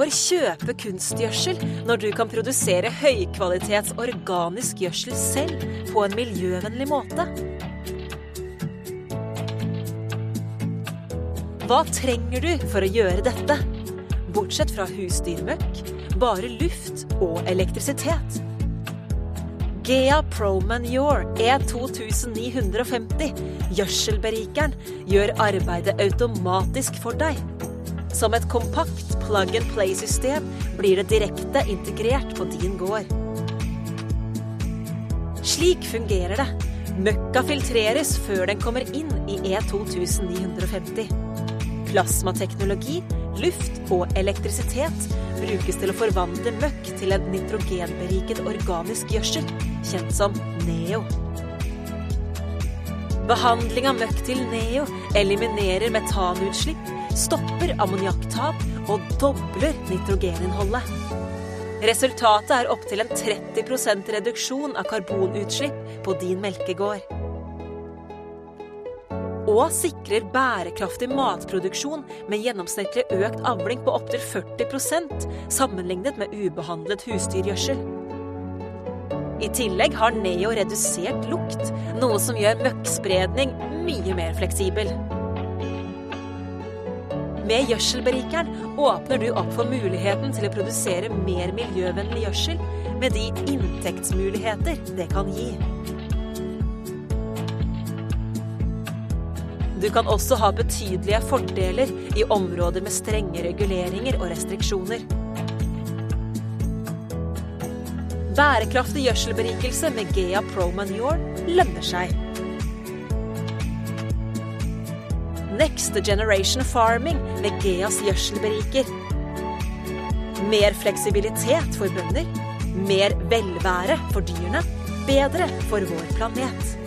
Hvorfor kjøpe kunstgjødsel når du kan produsere høykvalitets organisk gjødsel selv på en miljøvennlig måte? Hva trenger du for å gjøre dette? Bortsett fra husdyrmøkk, bare luft og elektrisitet. Gea Pro Manure E2950, gjødselberikeren, gjør arbeidet automatisk for deg. Som et kompakt plug and play-system blir det direkte integrert på din gård. Slik fungerer det. Møkka filtreres før den kommer inn i E2950. Plasmateknologi, luft og elektrisitet brukes til å forvandle møkk til en nitrogenberiket organisk gjødsel kjent som NEO. Behandling av møkk NEO eliminerer metanutslipp, stopper ammoniakktap og dobler nitrogeninnholdet. Resultatet er opptil en 30% reduksjon av karbonutslipp på din melkegård. Og sikrer bærekraftig matproduksjon med gjennomsnittlig økt avling på opptil 40% sammenlignet med ubehandlet husdyrgjødsel. I tillegg har Neo redusert lukt, noe som gjør møkkspredning mye mer fleksibel. Med gjødselberikeren åpner du opp for muligheten til å produsere mer miljøvennlig gjødsel, med de inntektsmuligheter det kan gi. Du kan også ha betydelige fordeler i områder med strenge reguleringer og restriksjoner. Bærekraftig gjødselberikelse med Gea Pro Manure lønner seg. Next Generation Farming med Geas gjødselberiker. Mer fleksibilitet for bønder. Mer velvære for dyrene. Bedre for vår planet.